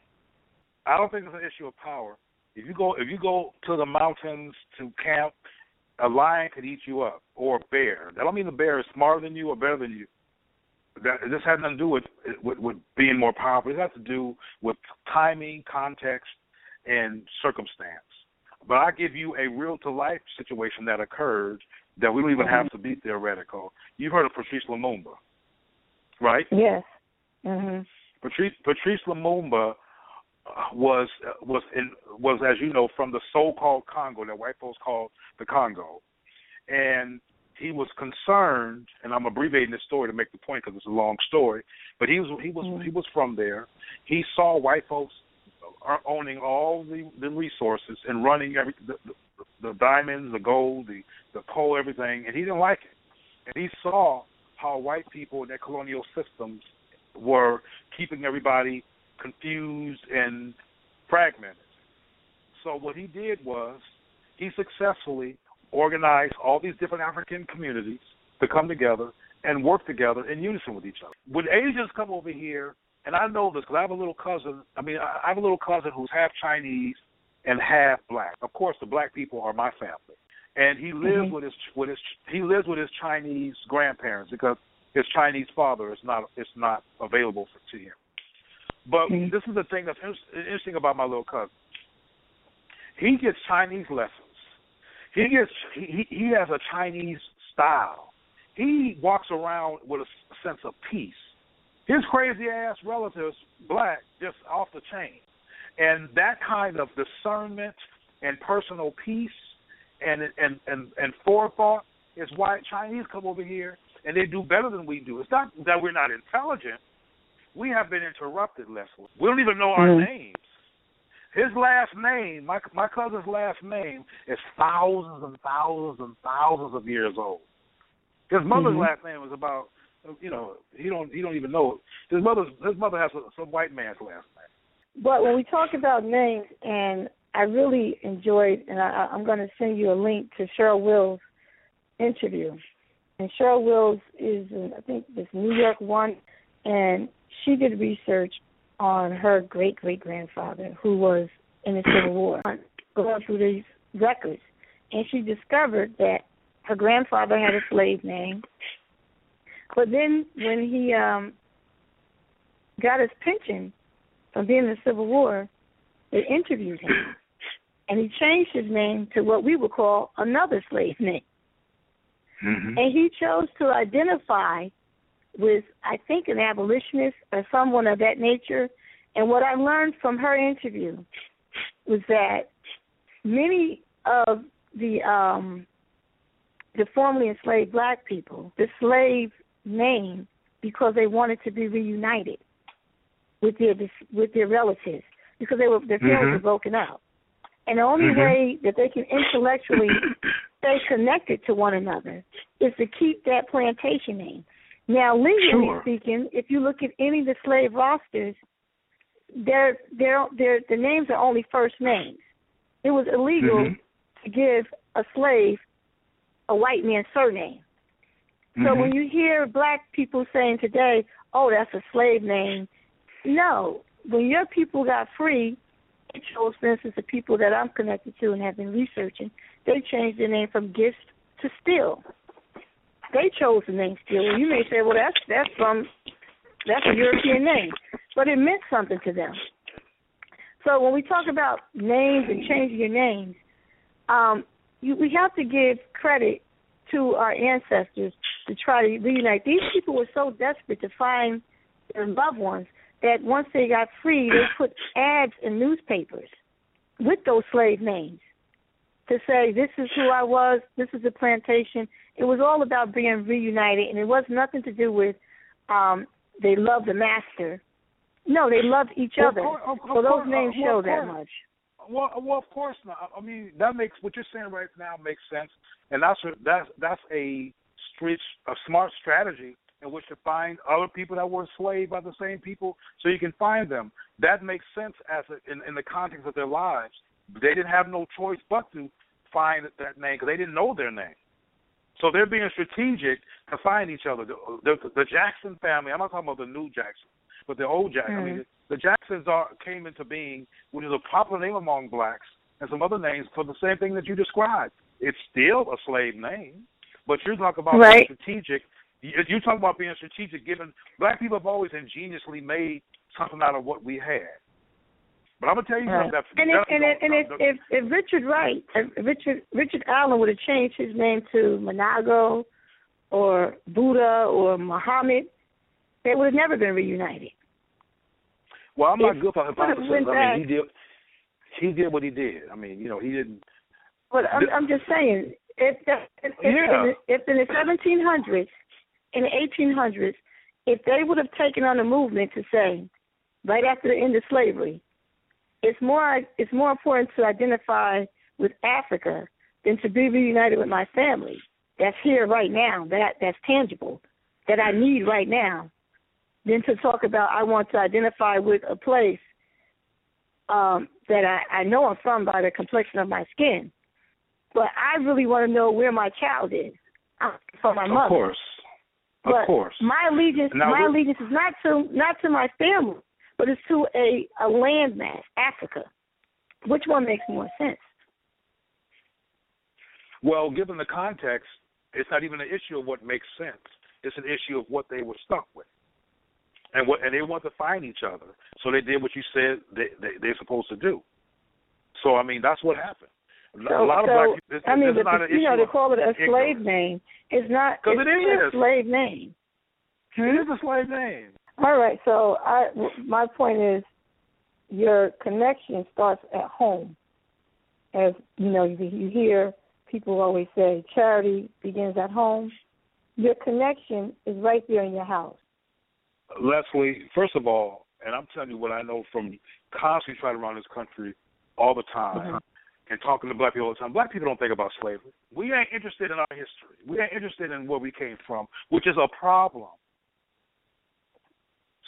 S4: I don't think it's an issue of power. If you go if you go to the mountains to camp, a lion could eat you up or a bear. That don't mean the bear is smarter than you or better than you. That this has nothing to do with, with with being more powerful. It has to do with timing, context, and circumstance. But I give you a real to life situation that occurred that we don't even have to be theoretical. You've heard of Patrice Lumumba, right?
S5: Yes. Mm-hmm.
S4: Patrice Patrice Lumumba was was in was as you know from the so-called Congo that white folks called the Congo, and he was concerned, and I'm abbreviating this story to make the point because it's a long story. But he was he was mm-hmm. he was from there. He saw white folks owning all the the resources and running every the, the, diamonds, the gold, the the coal, everything, and he didn't like it. And he saw how white people in their colonial systems were keeping everybody confused and fragmented. So what he did was he successfully organized all these different African communities to come together and work together in unison with each other. When Asians come over here, and I know this because I have a little cousin. I mean, I have a little cousin who's half Chinese and half black. Of course, the black people are my family, and he lives
S5: Mhm.
S4: with his with his he lives with his Chinese grandparents because his Chinese father is not is not available for, to him. But
S5: Mhm.
S4: this is the thing that's interesting about my little cousin. He gets Chinese lessons. He gets he he has a Chinese style. He walks around with a sense of peace. His crazy ass relatives, black, just off the chain, and that kind of discernment and personal peace and and and and forethought is why Chinese come over here and they do better than we do. It's not that we're not intelligent. We have been interrupted, Leslie. We don't even know our
S5: Mhm.
S4: names. His last name, my my cousin's last name, is thousands and thousands and thousands of years old. His mother's
S5: Mhm.
S4: last name is about, you know, he don't he don't even know it. His mother's his mother has a, some white man's last.
S5: But when we talk about names, and I really enjoyed, and I, I'm going to send you a link to Cheryl Wills' interview. And Cheryl Wills is, in, I think, this New York one, and she did research on her great great grandfather who was in the Civil War, going through these records, and she discovered that her grandfather had a slave name, but then when he um got his pension from being in the Civil War, they interviewed him, and he changed his name to what we would call another slave name.
S4: Mm-hmm.
S5: And he chose to identify with, I think, an abolitionist or someone of that nature. And what I learned from her interview was that many of the um, the formerly enslaved black people, the slave name because they wanted to be reunited with their with their relatives because they were their families
S4: Mhm.
S5: were broken up. And the only
S4: Mhm.
S5: way that they can intellectually stay connected to one another is to keep that plantation name. Now, legally
S4: Sure.
S5: speaking, if you look at any of the slave rosters, their their their the names are only first names. It was illegal
S4: Mhm.
S5: to give a slave a white man's surname. So
S4: Mhm.
S5: when you hear black people saying today, "Oh, that's a slave name," no. When your people got free, it shows, for instance, the people that I'm connected to and have been researching, they changed their name from Gift to Still. They chose the name. And you may say, "Well, that's that's from that's a European name," but it meant something to them. So when we talk about names and changing your names, um, you, we have to give credit to our ancestors to try to reunite. These people were so desperate to find their loved ones that once they got free, they put ads in newspapers with those slave names to say, "This is who I was. This is the plantation." It was all about being reunited, and it was nothing to do with um, they loved the master. No, they loved each
S4: Well,
S5: other.
S4: course- of- of
S5: so those
S4: course,
S5: names
S4: uh, well,
S5: show that much.
S4: Well, well, of course not. I mean, that makes what you're saying right now makes sense, and that's a, that's that's a street a smart strategy in which to find other people that were enslaved by the same people, so you can find them. That makes sense as a, in in the context of their lives. They didn't have no choice but to find that name because they didn't know their name. So they're being strategic to find each other. The, the, the Jackson family. I'm not talking about the new Jackson, but the old Jackson. I mean, mm. the Jacksons are came into being, which is a popular name among blacks, and some other names for the same thing that you described. It's still a slave name, but you're talking about
S5: Right.
S4: strategic. You you talk about being strategic. Given black people have always ingeniously made something out of what we had. But I'm gonna tell you
S5: Right.
S4: something. That's,
S5: And if and and if, if if Richard Wright, if Richard Richard Allen would have changed his name to Manago, or Buddha or Muhammad, they would have never been reunited.
S4: Well, I'm not
S5: If-
S4: good for hypothesis. I
S5: back-
S4: mean, he did. He did what he did. I mean, you know, he didn't.
S5: But I'm, I'm just saying, if the, if, if, in the, if in the 1700s, in the 1800s, if they would have taken on a movement to say, right after the end of slavery, it's more it's more important to identify with Africa than to be reunited with my family. That's here right now. That that's tangible. That I need right now. Than to talk about I want to identify with a place um, that I, I know I'm from by the complexion of my skin. But I really want to know where my child is from my mother.
S4: Of course. Of course.
S5: My allegiance,
S4: Now,
S5: my allegiance is not to not to my family, but it's to a a landmass, Africa. Which one makes more sense?
S4: Well, given the context, it's not even an issue of what makes sense. It's an issue of what they were stuck with, and what and they want to find each other. So they did what you said they, they they're supposed to do. So I mean, that's what happened.
S5: So,
S4: a lot
S5: so,
S4: of black people. This,
S5: I mean,
S4: this
S5: but
S4: not
S5: the, you know, they call it a slave
S4: ignorance.
S5: name. It's not. Because
S4: it is.
S5: a slave name.
S4: It
S5: Hmm?
S4: is a slave name.
S5: All right. So I, my point is, your connection starts at home. As you know, you, you hear people always say, charity begins at home. Your connection is right there in your house.
S4: Leslie, first of all, and I'm telling you what I know from constantly trying around this country all the time
S5: Mhm.
S4: And talking to black people all the time. Black people don't think about slavery. We ain't interested in our history. We ain't interested in where we came from, which is a problem.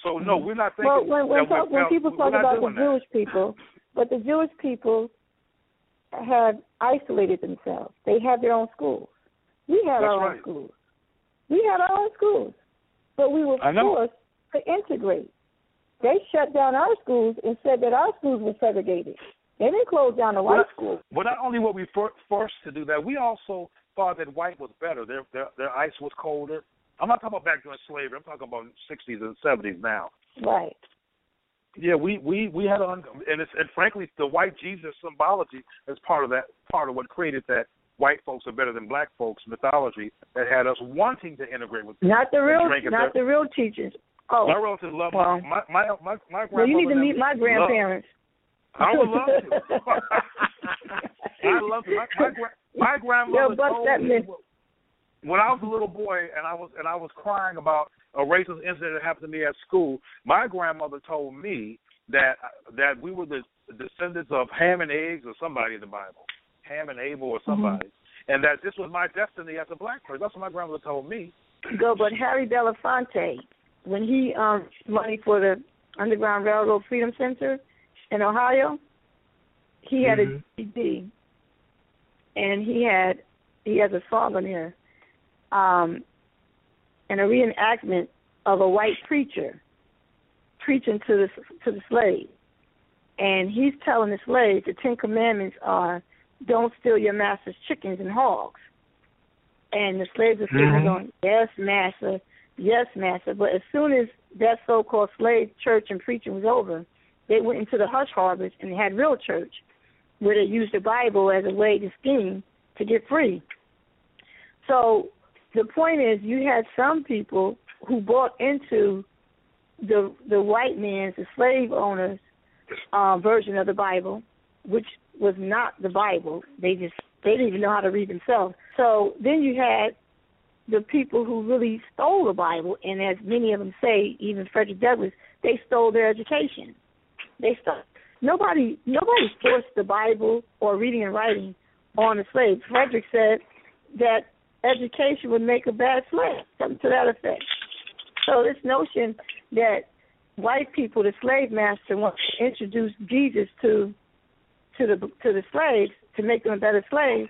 S4: So no, mm-hmm. we're not thinking
S5: Well, when when, talk, when people talk about the
S4: that.
S5: Jewish people, but the Jewish people had isolated themselves. They had their own schools. We had
S4: That's
S5: our own schools. We had our own schools, but we were forced to integrate. They shut down our schools and said that our schools were segregated. They didn't close down the white
S4: Well,
S5: schools.
S4: But not only were we for, forced to do that, we also thought that white was better. Their, their their ice was colder. I'm not talking about back during slavery. I'm talking about 60s and 70s now.
S5: Right.
S4: Yeah, we we we had on, and it's and frankly, the white Jesus symbology is part of that part of what created that white folks are better than black folks mythology that had us wanting to integrate with.
S5: Not the real, not
S4: their-
S5: the real teachers. Oh,
S4: My relatives love
S5: Well.
S4: my my my my
S5: well, you need to meet my grandparents.
S4: I would love to. I love to. My my, my grandmother told
S5: that
S4: me when I was a little boy and I was and I was crying about a racist incident that happened to me at school. My grandmother told me that that we were the descendants of Ham and eggs or somebody in the Bible, Ham and Abel or somebody, and that this was my destiny as a black person. That's what my grandmother told me.
S5: go, but Harry Belafonte, when he um money for the Underground Railroad Freedom Center in Ohio, he had
S4: Mhm.
S5: a GD, and he had he has a song on there, um, and a reenactment of a white preacher preaching to the to the slave, and he's telling the slave the Ten Commandments are don't steal your master's chickens and hogs. And the slaves are sitting
S4: Mhm.
S5: going, Yes, master, yes, master. But as soon as that so called slave church and preaching was over, they went into the hush harbors and had real church where they used the Bible as a way to scheme to get free. So the point is you had some people who bought into the the white man's, the slave owners uh, version of the Bible, which was not the Bible. They just they didn't even know how to read themselves. So then you had the people who really stole the Bible, and as many of them say, even Frederick Douglass, they stole their education. They stole. Nobody nobody forced the Bible or reading and writing on the slaves. Frederick said that education would make a bad slave, something to that effect. So this notion that white people, the slave master, wants to introduce Jesus to to the to the slaves to make them a better slave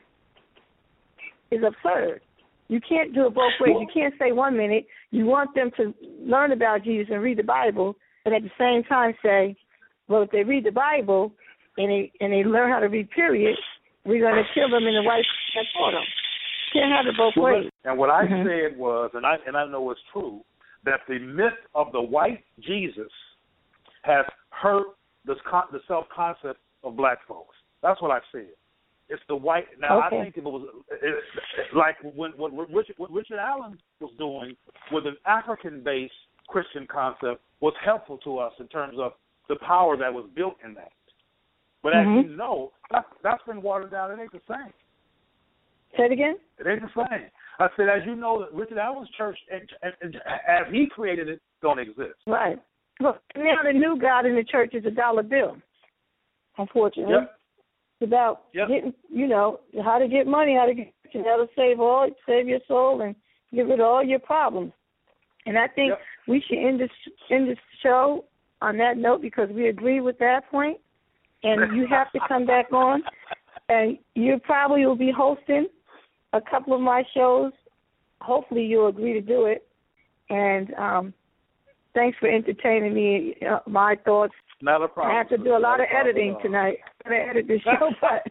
S5: is absurd. You can't do it both ways. You can't say one minute you want them to learn about Jesus and read the Bible, but at the same time say, well, if they read the Bible and they and they learn how to read, period, we're going to kill them in the white that taught them. Can't have it both ways.
S4: And what I
S5: Mhm.
S4: said was, and I and I know it's true, that the myth of the white Jesus has hurt the the self concept of black folks. That's what I said. It's the white. Now
S5: Okay.
S4: I think it was it, like when what Richard what Richard Allen was doing with an African based Christian concept was helpful to us in terms of the power that was built in that. But
S5: Mhm.
S4: as you know, that, that's been watered down. It ain't the same.
S5: Say it again.
S4: It ain't the same. I said, as you know, that Richard Allen's church, and, and, and as he created it, don't exist.
S5: Right. Look, now the new God in the church is a dollar bill. Unfortunately,
S4: Yep.
S5: it's about
S4: Yep.
S5: getting, you know, how to get money, how to get, how to save all, save your soul, and get rid of all your problems. And I think
S4: Yep.
S5: we should end this end this show on that note because we agree with that. And you have to come back on, and you probably will be hosting a couple of my shows. Hopefully, you'll agree to do it. And um, thanks for entertaining me. Uh, my thoughts.
S4: Not a problem.
S5: I have to do a lot of editing tonight. I'm gonna edit this show, but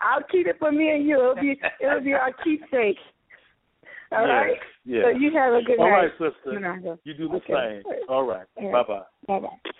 S5: I'll keep it for me and you. It'll be it'll be our keepsake. All
S4: yes,
S5: right.
S4: Yes.
S5: So you have a good
S4: All
S5: night.
S4: right, sister. You do the
S5: Okay.
S4: same. All right.
S5: All
S4: Bye bye.
S5: Bye bye.